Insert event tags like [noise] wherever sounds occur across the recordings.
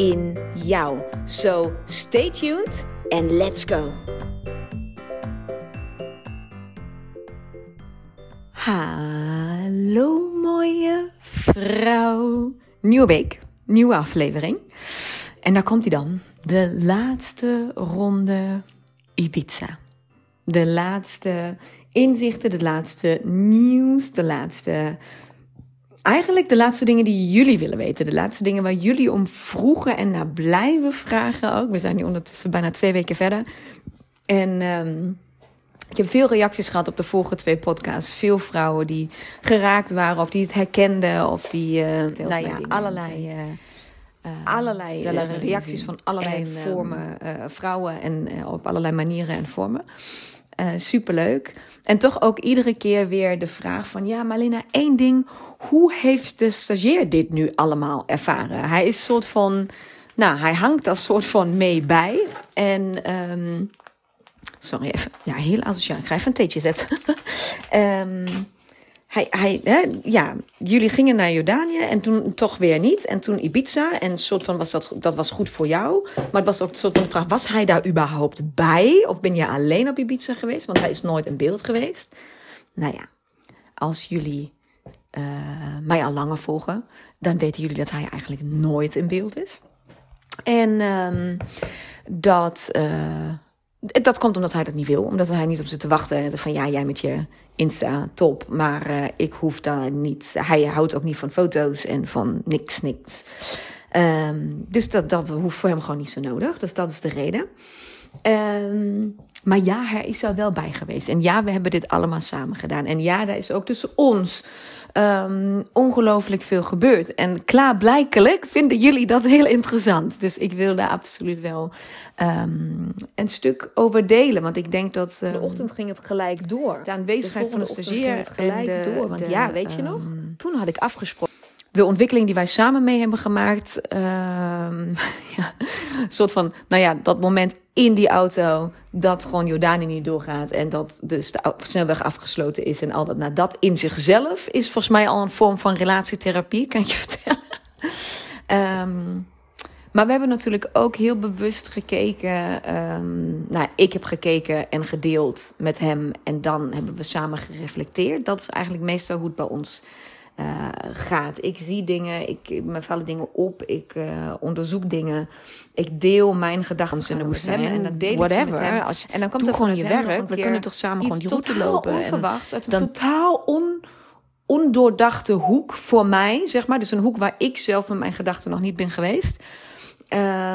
in jou. So stay tuned and let's go. Hallo mooie vrouw. Nieuwe week, nieuwe aflevering. En daar komt hij dan. De laatste ronde Ibiza. De laatste inzichten, de laatste nieuws, de laatste eigenlijk de laatste dingen die jullie willen weten. De laatste dingen waar jullie om vroegen en naar blijven vragen ook. We zijn nu ondertussen bijna twee weken verder. En um, ik heb veel reacties gehad op de vorige twee podcasts. Veel vrouwen die geraakt waren of die het herkenden. Of die, uh, nou ja, allerlei... Uh, uh, allerlei reacties van allerlei vormen, vrouwen en op allerlei manieren en vormen. Superleuk. En toch ook iedere keer weer de vraag van... ja, Marlena, één ding hoe heeft de stagiair dit nu allemaal ervaren? Hij is soort van, nou, hij hangt als soort van mee bij. En, um, sorry even, ja, heel asociaal. Ik ga even een theetje zetten. um, [laughs] hij, hij, ja, jullie gingen naar Jordanië en toen toch weer niet. En toen Ibiza. En soort van was dat, dat was goed voor jou. Maar het was ook een soort van vraag: was hij daar überhaupt bij? Of ben je alleen op Ibiza geweest? Want hij is nooit in beeld geweest. Nou ja, als jullie uh, mij al langer volgen, dan weten jullie dat hij eigenlijk nooit in beeld is. En um, dat, uh, dat komt omdat hij dat niet wil. Omdat hij niet op zit te wachten. Van ja, jij met je Insta, top. Maar uh, ik hoef daar niet. Hij houdt ook niet van foto's en van niks, niks. Um, dus dat, dat hoeft voor hem gewoon niet zo nodig. Dus dat is de reden. Um, maar ja, hij is er wel bij geweest. En ja, we hebben dit allemaal samen gedaan. En ja, daar is ook tussen ons um, ongelooflijk veel gebeurd. En klaarblijkelijk vinden jullie dat heel interessant. Dus ik wil daar absoluut wel um, een stuk over delen. Want ik denk dat. De ochtend ging het gelijk door. De aanwezigheid de van de stagiair. het gelijk de, door. Want ja, weet je nog? Toen had ik afgesproken de ontwikkeling die wij samen mee hebben gemaakt. Uh, [laughs] ja, een soort van, nou ja, dat moment in die auto dat gewoon Jordanië niet doorgaat en dat dus de snelweg afgesloten is en al dat. Nou, dat in zichzelf is volgens mij al een vorm van relatietherapie, kan je [laughs] vertellen. um, maar we hebben natuurlijk ook heel bewust gekeken. Um, nou, ik heb gekeken en gedeeld met hem en dan hebben we samen gereflecteerd. Dat is eigenlijk meestal hoe het bij ons uh, gaat. Ik zie dingen, ik, me vallen dingen op, ik uh, onderzoek dingen, ik deel mijn gedachten in de woestijn en dan deel whatever. ik met hem. Als, en dan komt er gewoon je werk. We kunnen toch samen gewoon die route lopen. Onverwacht, uit een dan, totaal on, ondoordachte hoek voor mij, zeg maar. Dus een hoek waar ik zelf met mijn gedachten nog niet ben geweest.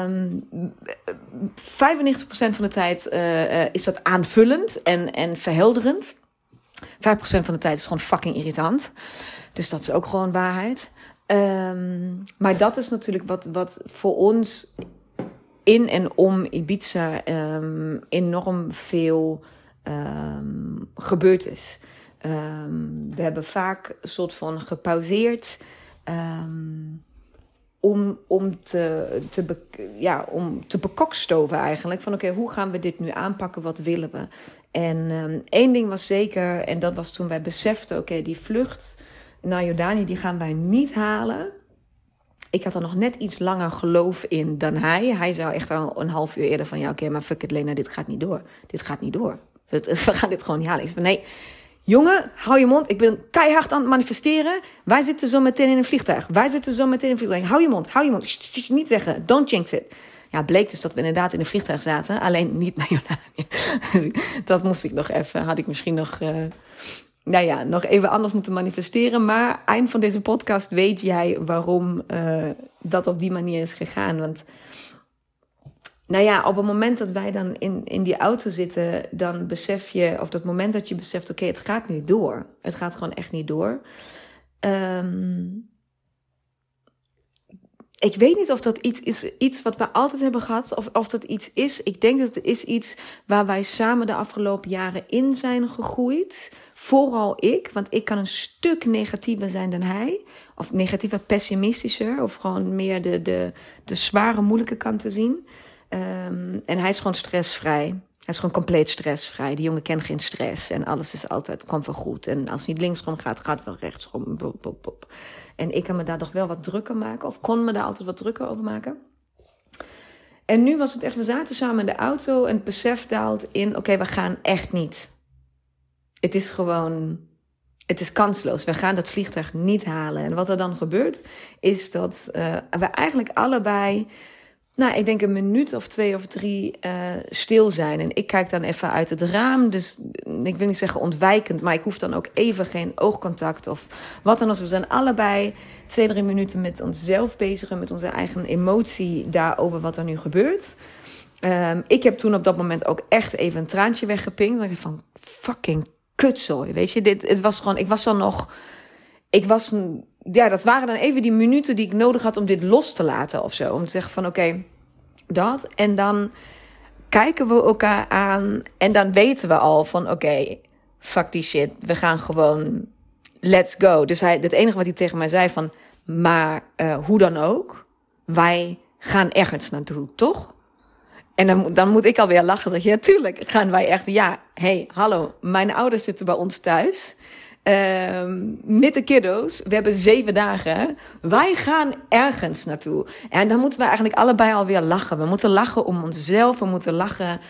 Um, 95% van de tijd uh, is dat aanvullend en, en verhelderend. 5% van de tijd is gewoon fucking irritant. Dus dat is ook gewoon waarheid. Um, maar dat is natuurlijk wat, wat voor ons in en om Ibiza um, enorm veel um, gebeurd is. we hebben vaak een soort van gepauzeerd om, om, te, te, ja, om te bekokstoven eigenlijk. Van oké, hoe gaan we dit nu aanpakken? Wat willen we? En één ding was zeker, en dat was toen wij beseften, oké, die vlucht naar Jordanië, die gaan wij niet halen. Ik had er nog net iets langer geloof in dan hij. Hij zou echt al een half uur eerder van... ja, oké, maar fuck it, Lena, dit gaat niet door. Dit gaat niet door. We [laughs] gaan dit gewoon niet halen. Ik zei nee, jongen, hou je mond. Ik ben keihard aan het manifesteren. Wij zitten zo meteen in een vliegtuig. Wij zitten zo meteen in een vliegtuig. Hou je mond, hou je mond. Niet zeggen, don't jinx it. Ja, bleek dus dat we inderdaad in een vliegtuig zaten. Alleen niet naar Jordanië. [laughs] dat moest ik nog even, had ik misschien nog... Uh, nou ja, nog even anders moeten manifesteren. Maar eind van deze podcast weet jij waarom uh, dat op die manier is gegaan. Want nou ja, op het moment dat wij dan in, in die auto zitten, dan besef je, of dat moment dat je beseft, oké, het gaat niet door. Het gaat gewoon echt niet door. Um, ik weet niet of dat iets is iets wat we altijd hebben gehad. Of of dat iets is. Ik denk dat het is iets waar wij samen de afgelopen jaren in zijn gegroeid. Vooral ik, want ik kan een stuk negatiever zijn dan hij. Of negatiever, pessimistischer. Of gewoon meer de, de, de zware, moeilijke kant te zien. Um, en hij is gewoon stressvrij. Hij is gewoon compleet stressvrij. Die jongen kent geen stress. En alles is altijd, komt wel goed. En als het niet linksom gaat, gaat wel rechtsom. En ik kan me daar toch wel wat drukker maken. Of kon me daar altijd wat drukker over maken. En nu was het echt, we zaten samen in de auto en het besef daalt in, oké, we gaan echt niet. Het is gewoon, het is kansloos. We gaan dat vliegtuig niet halen. En wat er dan gebeurt, is dat uh, we eigenlijk allebei nou, ik denk een minuut of twee of drie uh, stil zijn. En ik kijk dan even uit het raam. Dus ik wil niet zeggen ontwijkend, maar ik hoef dan ook even geen oogcontact of wat dan als. We zijn allebei twee, drie minuten met onszelf bezig en met onze eigen emotie daarover wat er nu gebeurt. Um, ik heb toen op dat moment ook echt even een traantje weggepinkt. Dat ik van fucking kutzooi. Weet je, dit, het was gewoon, ik was dan nog. Ik was ja, dat waren dan even die minuten die ik nodig had om dit los te laten of zo. Om te zeggen van oké, dat. En dan kijken we elkaar aan en dan weten we al van oké, fuck die shit. We gaan gewoon, let's go. Dus hij, het enige wat hij tegen mij zei van, maar uh, hoe dan ook, wij gaan ergens naartoe, toch? En dan, dan moet ik alweer lachen. Je, ja, tuurlijk gaan wij echt. Ja, hey, hallo, mijn ouders zitten bij ons thuis. Um, met de kiddo's. We hebben zeven dagen. Wij gaan ergens naartoe. En dan moeten we eigenlijk allebei alweer lachen. We moeten lachen om onszelf. We moeten lachen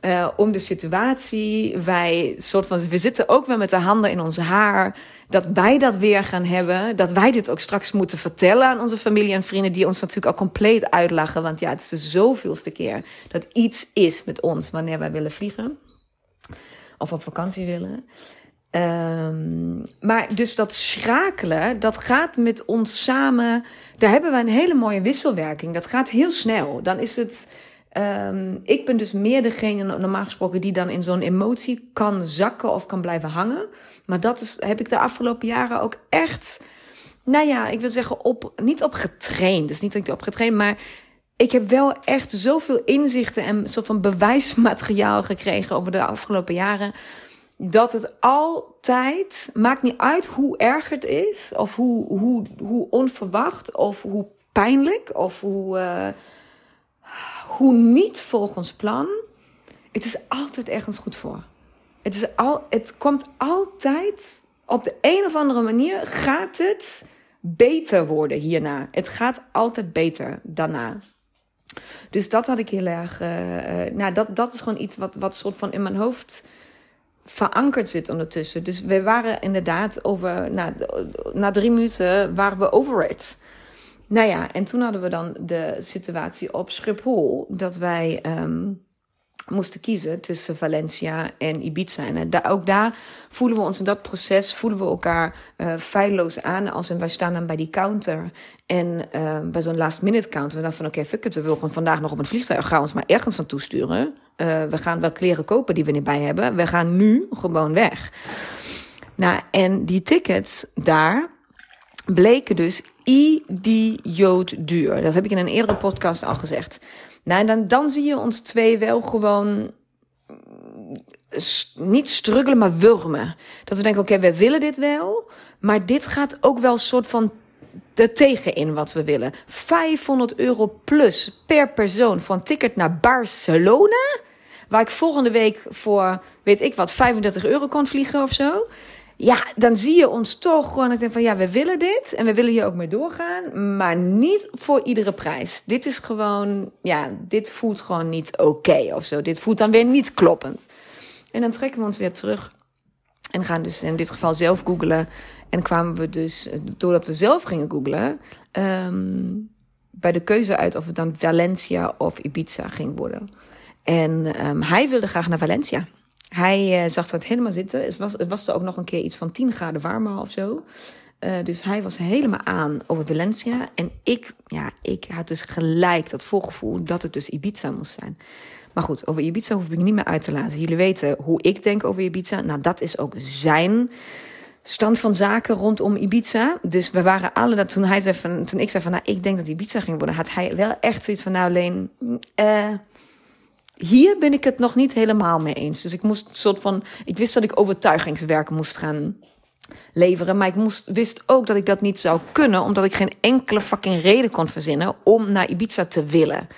uh, om de situatie. Wij, soort van, we zitten ook weer met de handen in ons haar. Dat wij dat weer gaan hebben. Dat wij dit ook straks moeten vertellen aan onze familie en vrienden. Die ons natuurlijk al compleet uitlachen. Want ja, het is de zoveelste keer dat iets is met ons wanneer wij willen vliegen. Of op vakantie willen. Um, maar dus dat schakelen, dat gaat met ons samen. Daar hebben we een hele mooie wisselwerking. Dat gaat heel snel. Dan is het. Um, ik ben dus meer degene, normaal gesproken, die dan in zo'n emotie kan zakken of kan blijven hangen. Maar dat is, heb ik de afgelopen jaren ook echt. Nou ja, ik wil zeggen, op, niet op getraind. Dus niet dat ik op getraind, maar ik heb wel echt zoveel inzichten en soort van bewijsmateriaal gekregen over de afgelopen jaren dat het altijd, maakt niet uit hoe erg het is, of hoe, hoe, hoe onverwacht, of hoe pijnlijk, of hoe, uh, hoe niet volgens plan. Het is altijd ergens goed voor. Het, is al, het komt altijd, op de een of andere manier gaat het beter worden hierna. Het gaat altijd beter daarna. Dus dat had ik heel erg. Uh, nou, dat, dat is gewoon iets wat, wat soort van in mijn hoofd verankerd zit ondertussen. Dus we waren inderdaad over, na, na drie minuten waren we over it. Nou ja, en toen hadden we dan de situatie op Schiphol dat wij um, moesten kiezen tussen Valencia en Ibiza. En daar, ook daar voelen we ons in dat proces, voelen we elkaar uh, feilloos aan. Als en wij staan dan bij die counter en uh, bij zo'n last minute counter. We dachten van oké, okay, fuck it, we willen gewoon vandaag nog op een vliegtuig. Ga ons maar ergens naartoe sturen. Uh, we gaan wel kleren kopen die we niet bij hebben. We gaan nu gewoon weg. Nou, en die tickets daar bleken dus idioot duur. Dat heb ik in een eerdere podcast al gezegd. Nou, en dan, dan zie je ons twee wel gewoon niet struggelen, maar wurmen. Dat we denken, oké, we willen dit wel, maar dit gaat ook wel soort van de tegen in wat we willen. 500 euro plus per persoon een ticket naar Barcelona. Waar ik volgende week voor, weet ik wat, 35 euro kan vliegen of zo. Ja, dan zie je ons toch gewoon denk van ja, we willen dit en we willen hier ook mee doorgaan, maar niet voor iedere prijs. Dit is gewoon, ja, dit voelt gewoon niet oké okay of zo. Dit voelt dan weer niet kloppend. En dan trekken we ons weer terug en gaan dus in dit geval zelf googlen. En kwamen we dus, doordat we zelf gingen googlen, um, bij de keuze uit of het dan Valencia of Ibiza ging worden. En um, hij wilde graag naar Valencia. Hij uh, zag dat helemaal zitten. Het was, het was er ook nog een keer iets van 10 graden warmer of zo. Uh, dus hij was helemaal aan over Valencia. En ik, ja, ik had dus gelijk dat voorgevoel dat het dus Ibiza moest zijn. Maar goed, over Ibiza hoef ik niet meer uit te laten. Jullie weten hoe ik denk over Ibiza. Nou, dat is ook zijn stand van zaken rondom Ibiza. Dus we waren alle dat toen hij zei van, toen ik zei van, nou, ik denk dat Ibiza ging worden, had hij wel echt zoiets van, nou, alleen, uh, hier ben ik het nog niet helemaal mee eens. Dus ik moest soort van, ik wist dat ik overtuigingswerk moest gaan leveren. Maar ik moest, wist ook dat ik dat niet zou kunnen, omdat ik geen enkele fucking reden kon verzinnen om naar Ibiza te willen.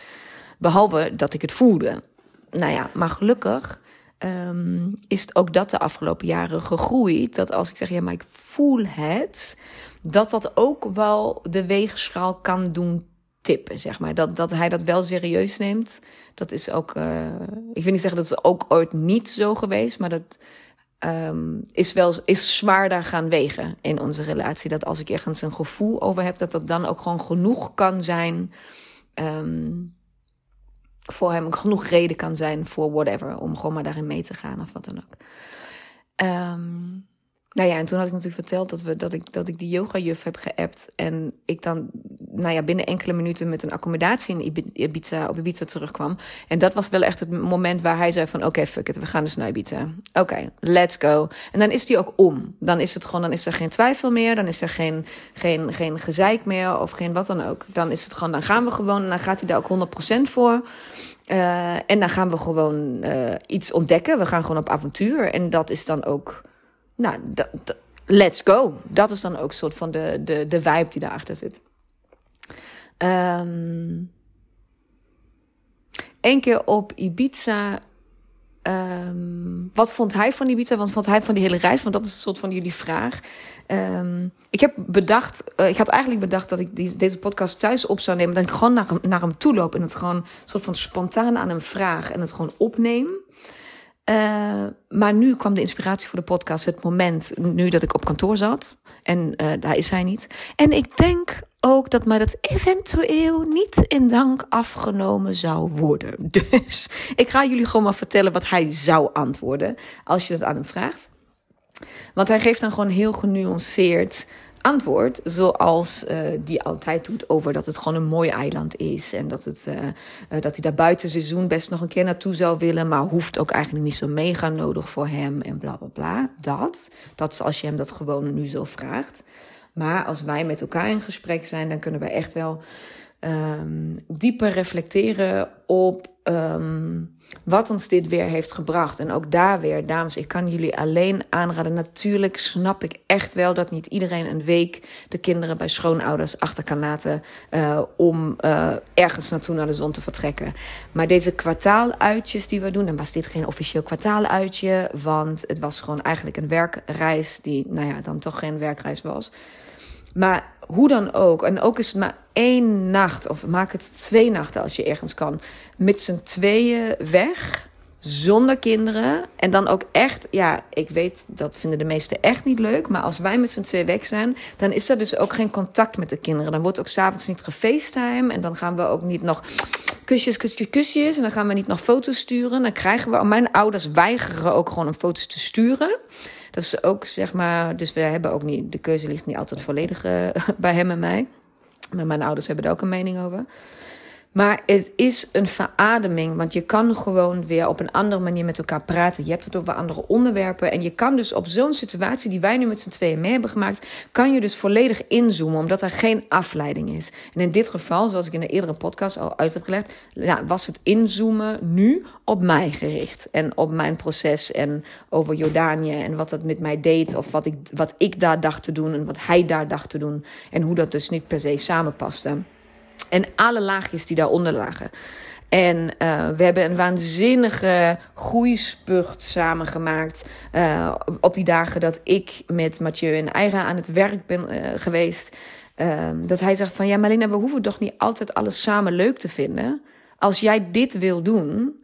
Behalve dat ik het voelde. Nou ja, maar gelukkig um, is ook dat de afgelopen jaren gegroeid. Dat als ik zeg, ja, maar ik voel het, dat dat ook wel de weegschaal kan doen tippen, zeg maar. Dat, dat hij dat wel serieus neemt. Dat is ook, uh, ik wil niet zeggen dat het ook ooit niet zo geweest, maar dat um, is wel is zwaarder gaan wegen in onze relatie. Dat als ik ergens een gevoel over heb, dat dat dan ook gewoon genoeg kan zijn. Um, voor hem genoeg reden kan zijn voor whatever. Om gewoon maar daarin mee te gaan of wat dan ook. Um, nou ja, en toen had ik natuurlijk verteld dat, we, dat, ik, dat ik die yoga-juf heb geappt. En ik dan nou ja, binnen enkele minuten met een accommodatie in Ibiza, op Ibiza terugkwam. En dat was wel echt het moment waar hij zei van... oké, fuck it, we gaan dus naar Ibiza. Oké, let's go. En dan is die ook om. Dan is het gewoon, dan is er geen twijfel meer. Dan is er geen, geen, geen gezeik meer of geen wat dan ook. Dan is het gewoon, dan gaan we gewoon... en dan gaat hij daar ook 100% voor... Uh, en dan gaan we gewoon uh, iets ontdekken. We gaan gewoon op avontuur. En dat is dan ook nou, let's go. Dat is dan ook soort van de, de, de vibe die daarachter zit. Um, Eén keer op Ibiza. Um, wat vond hij van Ibiza? Wat vond hij van die hele reis? Want dat is een soort van jullie vraag. Um, ik heb bedacht, uh, ik had eigenlijk bedacht dat ik die, deze podcast thuis op zou nemen. Dat ik gewoon naar, naar hem toe loop en het gewoon een soort van spontaan aan hem vraag en het gewoon opneem. Uh, maar nu kwam de inspiratie voor de podcast, het moment nu dat ik op kantoor zat. En uh, daar is hij niet. En ik denk ook dat mij dat eventueel niet in dank afgenomen zou worden. [laughs] Dus ik ga jullie gewoon maar vertellen wat hij zou antwoorden als je dat aan hem vraagt. Want hij geeft dan gewoon heel genuanceerd antwoord zoals uh, die altijd doet over dat het gewoon een mooi eiland is en dat, het, uh, uh, dat hij daar buiten seizoen best nog een keer naartoe zou willen, maar hoeft ook eigenlijk niet zo mega nodig voor hem en bla bla bla. Dat, dat is als je hem dat gewoon nu zo vraagt. Maar als wij met elkaar in gesprek zijn, dan kunnen wij echt wel um, dieper reflecteren op um, wat ons dit weer heeft gebracht. En ook daar weer, dames, ik kan jullie alleen aanraden. Natuurlijk snap ik echt wel dat niet iedereen een week de kinderen bij schoonouders achter kan laten uh, om uh, ergens naartoe naar de zon te vertrekken. Maar deze kwartaaluitjes die we doen, dan was dit geen officieel kwartaaluitje, want het was gewoon eigenlijk een werkreis die, nou ja, dan toch geen werkreis was. Maar hoe dan ook, en ook is het maar één nacht, of maak het twee nachten als je ergens kan, met z'n tweeën weg, zonder kinderen. En dan ook echt, ja, ik weet dat vinden de meesten echt niet leuk, maar als wij met z'n tweeën weg zijn, dan is er dus ook geen contact met de kinderen. Dan wordt ook s'avonds niet gefacetime en dan gaan we ook niet nog kusjes, kusjes, kusjes. En dan gaan we niet nog foto's sturen. Dan krijgen we, mijn ouders weigeren ook gewoon om foto's te sturen. Dat is ook zeg maar, dus we hebben ook niet, de keuze ligt niet altijd volledig uh, [laughs] bij hem en mij. Maar mijn ouders hebben er ook een mening over. Maar het is een verademing, want je kan gewoon weer op een andere manier met elkaar praten. Je hebt het over andere onderwerpen. En je kan dus op zo'n situatie die wij nu met z'n tweeën mee hebben gemaakt, kan je dus volledig inzoomen, omdat er geen afleiding is. En in dit geval, zoals ik in de eerdere podcast al uit heb gelegd, was het inzoomen nu op mij gericht. En op mijn proces en over Jordanië en wat dat met mij deed. Of wat ik, wat ik daar dacht te doen en wat hij daar dacht te doen. En hoe dat dus niet per se samenpaste. En alle laagjes die daaronder lagen. En uh, we hebben een waanzinnige groeispurt samengemaakt. Uh, op die dagen dat ik met Mathieu en Eira aan het werk ben uh, geweest. dat hij zegt van ja, Malina, we hoeven toch niet altijd alles samen leuk te vinden. Als jij dit wil doen,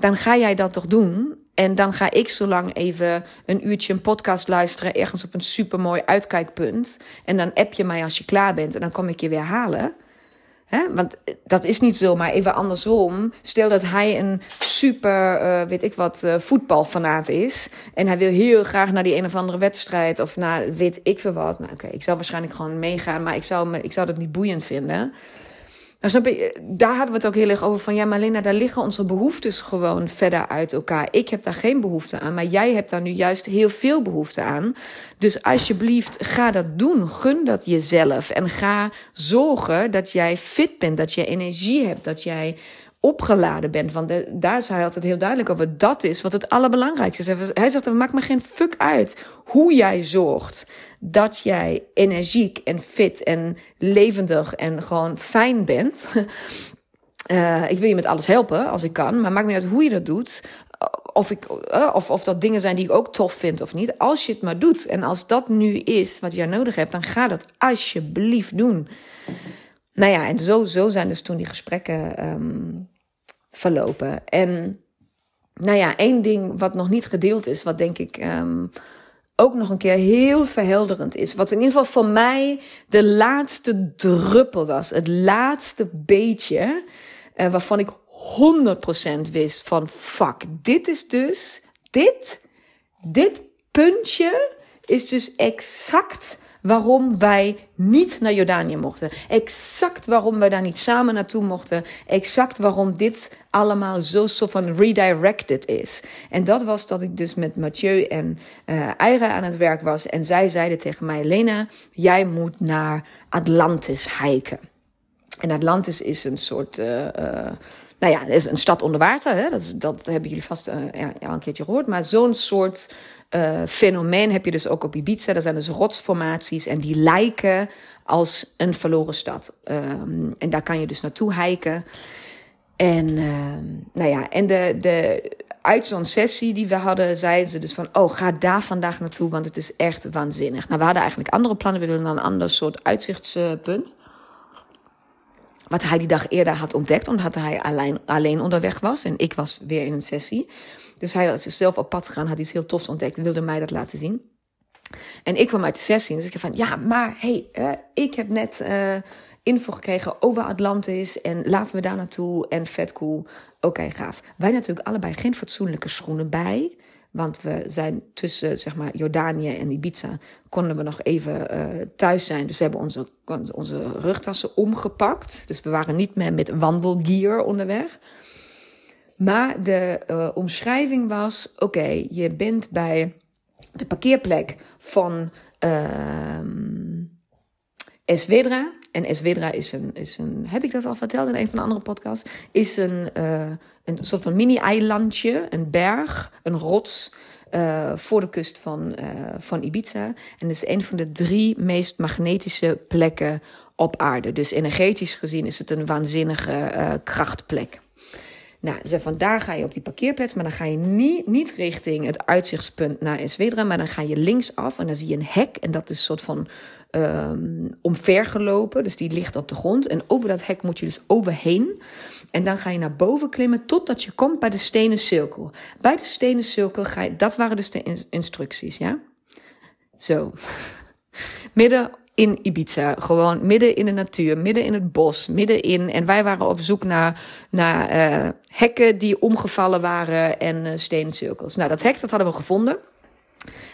dan ga jij dat toch doen. En dan ga ik zo lang even een uurtje een podcast luisteren, ergens op een supermooi uitkijkpunt. En dan app je mij als je klaar bent en dan kom ik je weer halen. Want dat is niet zo, maar even andersom. Stel dat hij een super, uh, weet ik wat, uh, voetbalfanaat is. En hij wil heel graag naar die een of andere wedstrijd. Of naar weet ik veel wat. Nou, oké, ik zou waarschijnlijk gewoon meegaan. Maar ik zou, me, ik zou dat niet boeiend vinden. Nou, snap je, daar hadden we het ook heel erg over van, ja, maar Lena, daar liggen onze behoeftes gewoon verder uit elkaar. Ik heb daar geen behoefte aan, maar jij hebt daar nu juist heel veel behoefte aan. Dus alsjeblieft, ga dat doen. Gun dat jezelf. En ga zorgen dat jij fit bent, dat je energie hebt, dat jij opgeladen bent. Want de, daar zei hij altijd heel duidelijk over. Dat is wat het allerbelangrijkste is. Hij zegt, maakt me geen fuck uit hoe jij zorgt dat jij energiek en fit en levendig en gewoon fijn bent. Uh, [laughs] ik wil je met alles helpen als ik kan, maar maakt me uit hoe je dat doet. Of, ik, uh, of, of dat dingen zijn die ik ook tof vind of niet. Als je het maar doet. En als dat nu is wat jij nodig hebt, dan ga dat alsjeblieft doen. Nou ja, en zo, zo zijn dus toen die gesprekken um, verlopen. En nou ja, één ding wat nog niet gedeeld is, wat denk ik um, ook nog een keer heel verhelderend is. Wat in ieder geval voor mij de laatste druppel was. Het laatste beetje uh, waarvan ik 100% wist van fuck, dit is dus, dit, dit puntje is dus exact waarom wij niet naar Jordanië mochten. Exact waarom wij daar niet samen naartoe mochten. Exact waarom dit allemaal zo soort van redirected is. En dat was dat ik dus met Mathieu en uh, Eira aan het werk was. En zij zeiden tegen mij, Lena, jij moet naar Atlantis hiken. En Atlantis is een soort... Uh, uh, nou ja, is een stad onder water. Hè? Dat, dat hebben jullie vast ja, een keertje gehoord. Maar zo'n soort uh, fenomeen heb je dus ook op Ibiza. Er zijn dus rotsformaties en die lijken als een verloren stad. Um, en daar kan je dus naartoe hiken. En, uh, nou ja, en de, de, uit zo'n sessie die we hadden, zeiden ze dus van: Oh, ga daar vandaag naartoe, want het is echt waanzinnig. Nou, we hadden eigenlijk andere plannen. We wilden naar een ander soort uitzichtspunt. Wat hij die dag eerder had ontdekt, omdat hij alleen, alleen onderweg was. En ik was weer in een sessie. Dus hij is zelf op pad gegaan, had iets heel tofs ontdekt, wilde mij dat laten zien. En ik kwam uit de sessie en dus ik van, ja, maar hey, uh, ik heb net uh, info gekregen over Atlantis en laten we daar naartoe en vet cool. Oké, gaaf. Wij natuurlijk allebei geen fatsoenlijke schoenen bij. Want we zijn tussen zeg maar, Jordanië en Ibiza. Konden we nog even uh, thuis zijn. Dus we hebben onze, onze rugtassen omgepakt. Dus we waren niet meer met wandelgear onderweg. Maar de uh, omschrijving was: oké, je bent bij de parkeerplek van uh, Eswedra. En Eswedra is een, is een, heb ik dat al verteld in een van de andere podcasts? Is een, uh, een soort van mini-eilandje, een berg, een rots. Uh, voor de kust van, uh, van Ibiza. En het is een van de drie meest magnetische plekken op aarde. Dus energetisch gezien is het een waanzinnige uh, krachtplek. Nou, ze van daar ga je op die parkeerplaats, maar dan ga je niet, niet richting het uitzichtspunt naar Eswedra, maar dan ga je linksaf en dan zie je een hek en dat is een soort van um, omvergelopen, dus die ligt op de grond. En over dat hek moet je dus overheen. En dan ga je naar boven klimmen totdat je komt bij de stenen cirkel. Bij de stenen cirkel ga je, dat waren dus de instructies, ja? Zo. [laughs] Midden in Ibiza. Gewoon midden in de natuur, midden in het bos, midden in. En wij waren op zoek naar, naar uh, hekken die omgevallen waren en uh, stenen cirkels. Nou, dat hek dat hadden we gevonden.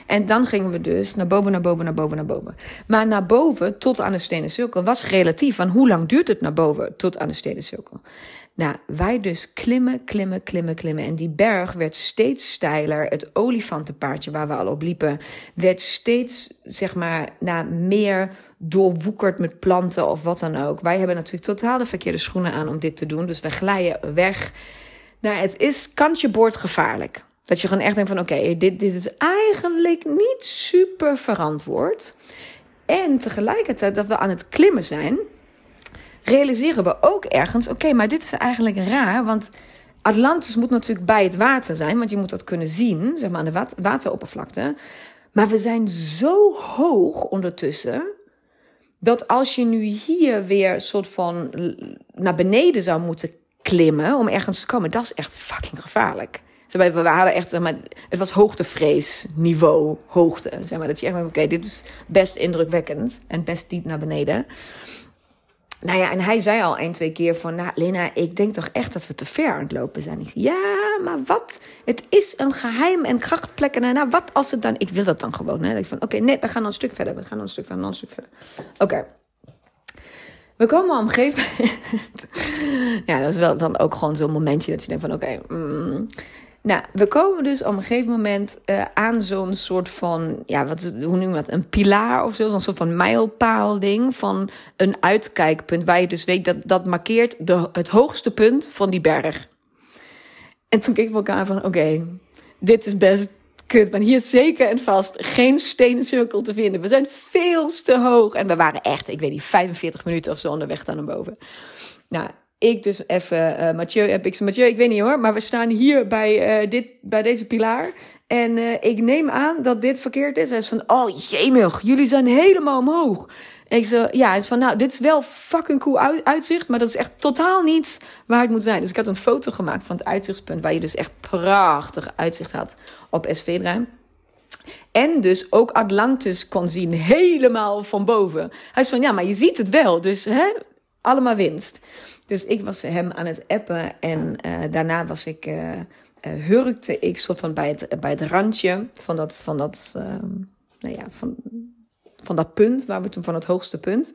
En dan gingen we dus naar boven, naar boven, naar boven, naar boven. Maar naar boven tot aan de stenen cirkel was relatief. Van hoe lang duurt het naar boven tot aan de stenen cirkel? Nou, wij dus klimmen, klimmen, klimmen, klimmen. En die berg werd steeds steiler. Het olifantenpaardje waar we al op liepen, werd steeds, zeg maar, na meer doorwoekerd met planten of wat dan ook. Wij hebben natuurlijk totaal de verkeerde schoenen aan om dit te doen. Dus we glijden weg. Nou, het is kantje boord gevaarlijk. Dat je gewoon echt denkt van oké, dit, dit is eigenlijk niet super verantwoord. En tegelijkertijd dat we aan het klimmen zijn, realiseren we ook ergens: oké, maar dit is eigenlijk raar. Want Atlantis moet natuurlijk bij het water zijn, want je moet dat kunnen zien, zeg maar aan de wateroppervlakte. Maar we zijn zo hoog ondertussen. Dat als je nu hier weer soort van naar beneden zou moeten klimmen om ergens te komen, dat is echt fucking gevaarlijk. Zeg we hadden echt, zeg maar, het was hoogtevrees niveau, hoogte. Zeg maar, dat je echt oké, dit is best indrukwekkend en best diep naar beneden. Nou ja, en hij zei al een, twee keer van, nou Lena, ik denk toch echt dat we te ver aan het lopen zijn. Ik ja, maar wat? Het is een geheim en krachtplek. En nou, wat als het dan, ik wil dat dan gewoon. Hè? Ik van, oké, nee, we gaan een stuk verder. We gaan een stuk verder, een stuk verder. Oké. we komen moment. [laughs] ja, dat is wel dan ook gewoon zo'n momentje dat je denkt van oké. mm. Nou, we komen dus op een gegeven moment uh, aan zo'n soort van, ja, wat, hoe noem je dat? Een pilaar of zo, zo'n soort van mijlpaal ding van een uitkijkpunt. Waar je dus weet dat dat markeert de, het hoogste punt van die berg. En toen keken we elkaar van, oké, dit is best kut. Maar hier is zeker en vast geen stenen cirkel te vinden. We zijn veel te hoog. En we waren echt, ik weet niet, 45 minuten of zo onderweg daar naar boven. Nou, ik dus even, uh, Mathieu, heb ik ze, Mathieu, ik weet niet hoor, maar we staan hier bij, uh, dit, bij deze pilaar. En uh, ik neem aan dat dit verkeerd is. Hij is van, oh jemig, jullie zijn helemaal omhoog. Ik zo, ja, hij is van, nou, dit is wel fucking cool uitzicht, maar dat is echt totaal niet waar het moet zijn. Dus ik had een foto gemaakt van het uitzichtspunt, waar je dus echt prachtig uitzicht had op SV En dus ook Atlantis kon zien, helemaal van boven. Hij is van, ja, maar je ziet het wel, dus hè, allemaal winst. Dus ik was hem aan het appen en uh, daarna was ik, uh, uh, hurkte ik soort van bij het, bij het randje van dat, van dat, nou ja, van, van dat punt, waar we toen van het hoogste punt.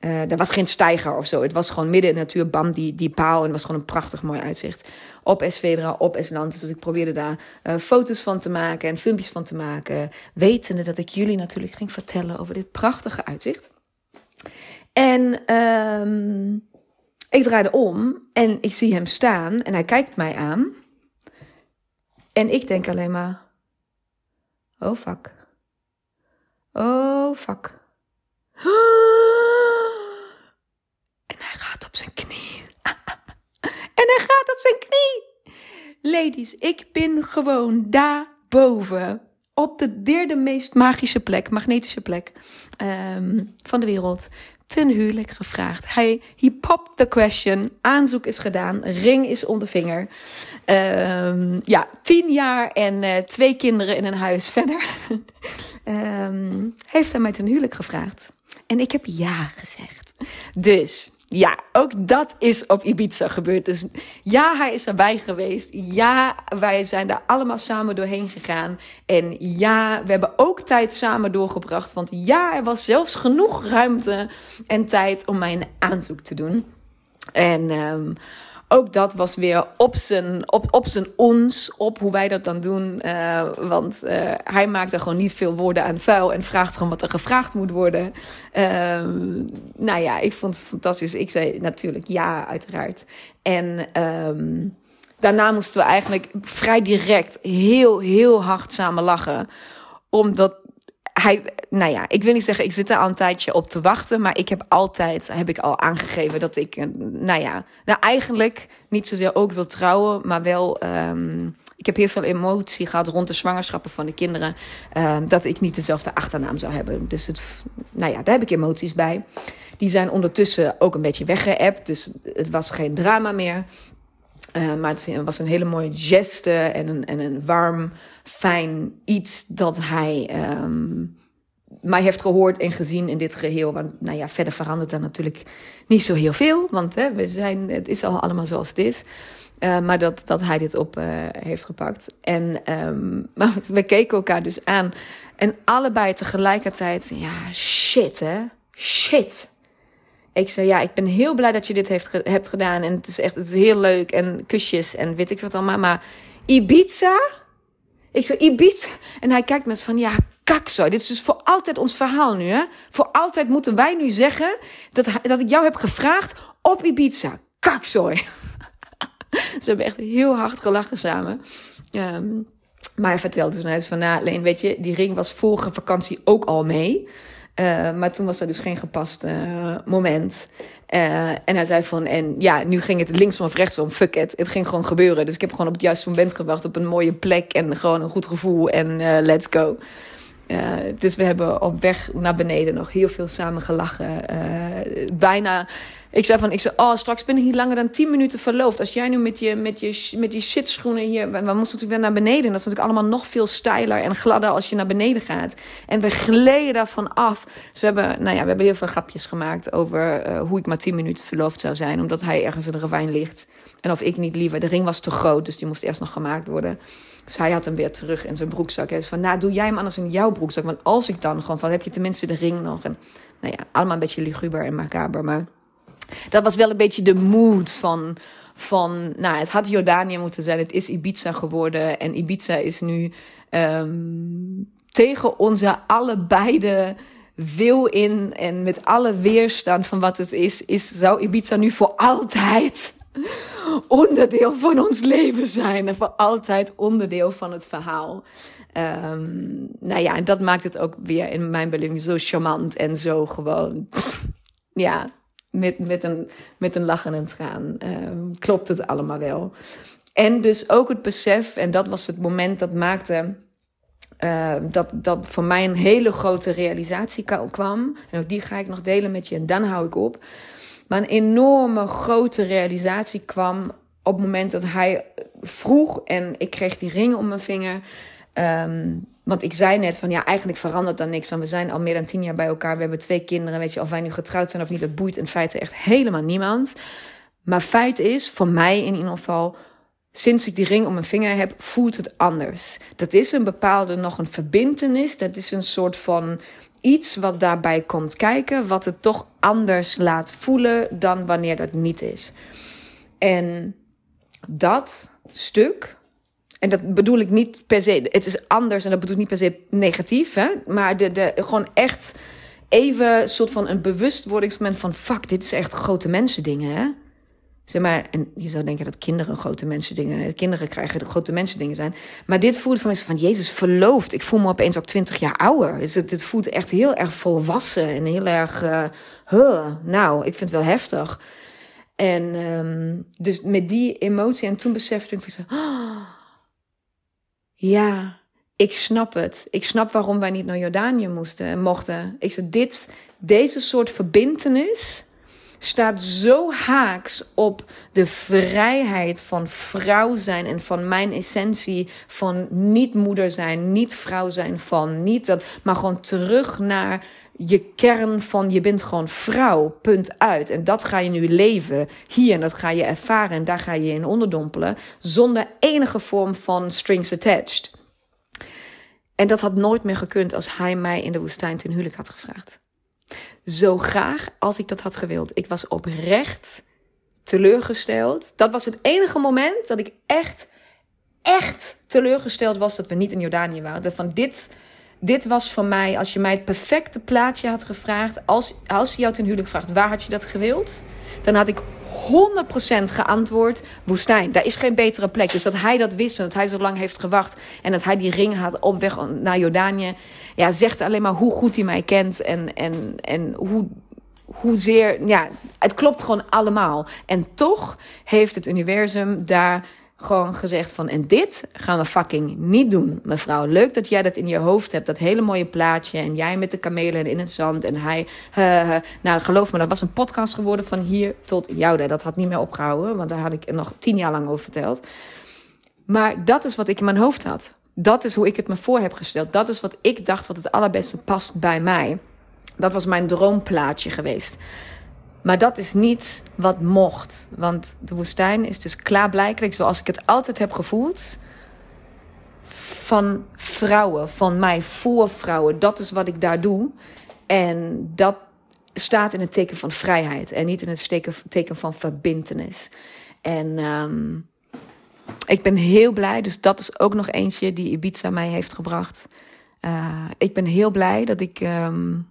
Uh, er was geen steiger of zo. Het was gewoon midden in de natuur, bam, die, die paal. En het was gewoon een prachtig mooi uitzicht. Op Esvedra, op Eslantis. Dus ik probeerde daar foto's van te maken en filmpjes van te maken. Wetende dat ik jullie natuurlijk ging vertellen over dit prachtige uitzicht. En um, ik draaide om en ik zie hem staan en hij kijkt mij aan. En ik denk alleen maar: oh fuck. Oh fuck. En hij gaat op zijn knie. [laughs] En hij gaat op zijn knie. Ladies, ik ben gewoon daarboven. Op de derde meest magische plek, magnetische plek um, van de wereld ten huwelijk gevraagd. Hij he popped the question. Aanzoek is gedaan. Ring is onder vinger. Um, ja, tien jaar en uh, twee kinderen in een huis verder. um, [laughs] heeft hij mij ten huwelijk gevraagd. En ik heb ja gezegd. Dus ja, ook dat is op Ibiza gebeurd. Dus ja, hij is erbij geweest. Ja, wij zijn daar allemaal samen doorheen gegaan. En ja, we hebben ook tijd samen doorgebracht. Want ja, er was zelfs genoeg ruimte en tijd om mij een aanzoek te doen. En um, ook dat was weer op zijn, op, op zijn ons, op hoe wij dat dan doen. Uh, want uh, hij maakt er gewoon niet veel woorden aan vuil en vraagt gewoon wat er gevraagd moet worden. Uh, nou ja, ik vond het fantastisch. Ik zei natuurlijk ja, uiteraard. En um, daarna moesten we eigenlijk vrij direct heel, heel hard samen lachen. Omdat hij, nou ja, ik wil niet zeggen, ik zit er al een tijdje op te wachten. Maar ik heb altijd, heb ik al aangegeven dat ik, eh, nou ja, nou eigenlijk niet zozeer ook wil trouwen. Maar wel, um, ik heb heel veel emotie gehad rond de zwangerschappen van de kinderen. Um, dat ik niet dezelfde achternaam zou hebben. Dus het, nou ja, daar heb ik emoties bij. Die zijn ondertussen ook een beetje weggeëpt. Dus het was geen drama meer. Uh, maar het was een hele mooie geste en een, en een warm, fijn iets dat hij um, mij heeft gehoord en gezien in dit geheel. Want nou ja, verder verandert er natuurlijk niet zo heel veel. Want hè, we zijn, het is al allemaal zoals het is. Uh, maar dat, dat hij dit op uh, heeft gepakt. En um, [laughs] maar we keken elkaar dus aan. En allebei tegelijkertijd, ja, shit hè. Shit. Ik zei, ja, ik ben heel blij dat je dit heeft, hebt gedaan. En het is echt het is heel leuk. En kusjes en weet ik wat allemaal. Maar Ibiza? Ik zei, Ibiza? En hij kijkt me van, ja, kakzo. Dit is dus voor altijd ons verhaal nu, hè? Voor altijd moeten wij nu zeggen dat, dat ik jou heb gevraagd op Ibiza. Kakzooi. [laughs] Ze hebben echt heel hard gelachen samen. Um, maar hij vertelde toen, hij van, nou, Leen, weet je, die ring was vorige vakantie ook al mee. Uh, maar toen was er dus geen gepast uh, moment. Uh, en hij zei van, en ja, nu ging het linksom of rechtsom, fuck it. Het ging gewoon gebeuren. Dus ik heb gewoon op het juiste moment gewacht, op een mooie plek en gewoon een goed gevoel en let's go. Uh, dus we hebben op weg naar beneden nog heel veel samen gelachen. Uh, bijna. Ik zei van, ik zei, oh, straks ben ik niet langer dan 10 minuten verloofd. Als jij nu met je, met je, met die shitschoenen hier, we, moesten natuurlijk weer naar beneden. Dat is natuurlijk allemaal nog veel steiler en gladder als je naar beneden gaat. En we gleden daarvan af. Dus we hebben, nou ja, we hebben heel veel grapjes gemaakt over uh, hoe ik maar 10 minuten verloofd zou zijn. Omdat hij ergens in de ravijn ligt. En of ik niet liever. De ring was te groot, dus die moest eerst nog gemaakt worden. Hij had hem weer terug in zijn broekzak. Hij zei van, nou doe jij hem anders in jouw broekzak. Want als ik dan gewoon van, heb je tenminste de ring nog. En nou ja, allemaal een beetje luguber en macaber. Maar dat was wel een beetje de mood van, van nou, het had Jordanië moeten zijn. Het is Ibiza geworden. En Ibiza is nu um, tegen onze allebeide wil in en met alle weerstand van wat het is, is zou Ibiza nu voor altijd [laughs] onderdeel van ons leven zijn en voor altijd onderdeel van het verhaal. Um, nou ja, en dat maakt het ook weer in mijn beleving zo charmant en zo gewoon, [laughs] ja, met, met, een, met een lach en een traan um, klopt het allemaal wel. En dus ook het besef, en dat was het moment dat maakte uh, dat, dat voor mij een hele grote realisatie kwam. En ook die ga ik nog delen met je en dan hou ik op. Maar een enorme grote realisatie kwam op het moment dat hij vroeg en ik kreeg die ring om mijn vinger. Um, want ik zei net van ja, eigenlijk verandert dan niks. Want we zijn al meer dan tien jaar bij elkaar. We hebben twee kinderen. Weet je, of wij nu getrouwd zijn of niet, dat boeit in feite echt helemaal niemand. Maar feit is, voor mij in ieder geval, sinds ik die ring om mijn vinger heb, voelt het anders. Dat is een bepaalde nog een verbintenis. Dat is een soort van iets wat daarbij komt kijken, wat het toch anders laat voelen dan wanneer dat niet is. En dat stuk, en dat bedoel ik niet per se, het is anders en dat bedoel ik niet per se negatief, hè? maar de, de, gewoon echt even een soort van een bewustwordingsmoment van fuck, dit is echt grote mensen dingen, hè? Zeg maar, en je zou denken dat kinderen grote mensen dingen, kinderen krijgen grote mensen dingen zijn. Maar dit voelde van mij van, Jezus, verloofd. Ik voel me opeens ook twintig jaar ouder. Dus het, het voelt echt heel erg volwassen en heel erg, uh, huh, nou, ik vind het wel heftig. En um, dus met die emotie en toen besefte ik van, oh, ja, ik snap het. Ik snap waarom wij niet naar Jordanië moesten en mochten. Ik zei, dit, deze soort verbintenis staat zo haaks op de vrijheid van vrouw zijn en van mijn essentie van niet moeder zijn, niet vrouw zijn van niet dat, maar gewoon terug naar je kern van je bent gewoon vrouw, punt uit. En dat ga je nu leven hier en dat ga je ervaren en daar ga je in onderdompelen zonder enige vorm van strings attached. En dat had nooit meer gekund als hij mij in de woestijn ten huwelijk had gevraagd zo graag als ik dat had gewild. Ik was oprecht teleurgesteld. Dat was het enige moment dat ik echt, echt teleurgesteld was dat we niet in Jordanië waren. Van dit, dit was voor mij, als je mij het perfecte plaatje had gevraagd, als, als je jou ten huwelijk vraagt, waar had je dat gewild? Dan had ik 100% geantwoord woestijn. Daar is geen betere plek. Dus dat hij dat wist en dat hij zo lang heeft gewacht en dat hij die ring had op weg naar Jordanië, ja, zegt alleen maar hoe goed hij mij kent en, en, en hoe, hoezeer, ja, het klopt gewoon allemaal. En toch heeft het universum daar gewoon gezegd van, en dit gaan we fucking niet doen, mevrouw. Leuk dat jij dat in je hoofd hebt, dat hele mooie plaatje. En jij met de kamelen in het zand. En hij, nou geloof me, dat was een podcast geworden van hier tot jou. Dat had niet meer opgehouden, want daar had ik nog tien jaar lang over verteld. Maar dat is wat ik in mijn hoofd had. Dat is hoe ik het me voor heb gesteld. Dat is wat ik dacht wat het allerbeste past bij mij. Dat was mijn droomplaatje geweest. Maar dat is niet wat mocht. Want de woestijn is dus klaarblijkelijk, zoals ik het altijd heb gevoeld, van vrouwen, van mij voor vrouwen. Dat is wat ik daar doe. En dat staat in het teken van vrijheid en niet in het teken, van verbintenis. En um, ik ben heel blij, dus dat is ook nog eentje die Ibiza mij heeft gebracht. Uh, ik ben heel blij dat ik. Um,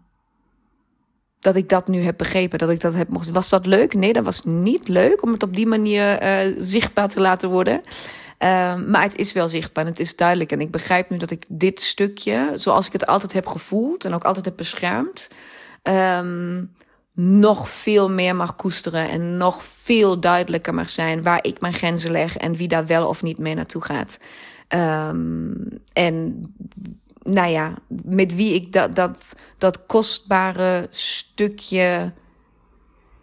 dat ik dat nu heb begrepen, dat ik dat heb mocht. Was dat leuk? Nee, dat was niet leuk om het op die manier uh, zichtbaar te laten worden. Uh, maar het is wel zichtbaar en het is duidelijk. En ik begrijp nu dat ik dit stukje, zoals ik het altijd heb gevoeld en ook altijd heb beschermd, um, nog veel meer mag koesteren en nog veel duidelijker mag zijn waar ik mijn grenzen leg en wie daar wel of niet mee naartoe gaat. Um, en nou ja, met wie ik dat, dat, dat kostbare stukje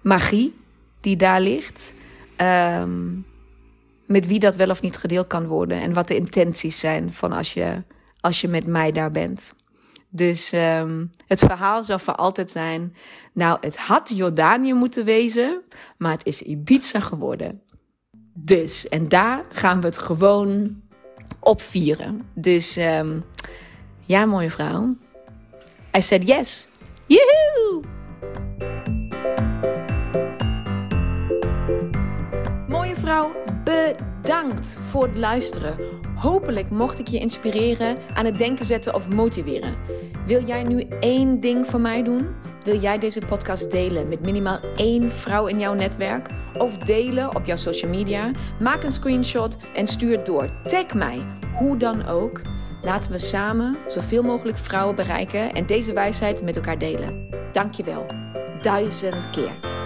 magie die daar ligt, um, met wie dat wel of niet gedeeld kan worden en wat de intenties zijn van als je, als je met mij daar bent. Dus um, het verhaal zal voor altijd zijn. Nou, het had Jordanië moeten wezen, maar het is Ibiza geworden. Dus, en daar gaan we het gewoon op vieren. Dus um, ja, mooie vrouw. I said yes. Yahoo! Mooie vrouw, bedankt voor het luisteren. Hopelijk mocht ik je inspireren, aan het denken zetten of motiveren. Wil jij nu één ding voor mij doen? Wil jij deze podcast delen met minimaal één vrouw in jouw netwerk? Of delen op jouw social media? Maak een screenshot en stuur het door. Tag mij, hoe dan ook. Laten we samen zoveel mogelijk vrouwen bereiken en deze wijsheid met elkaar delen. Dankjewel. Duizend keer.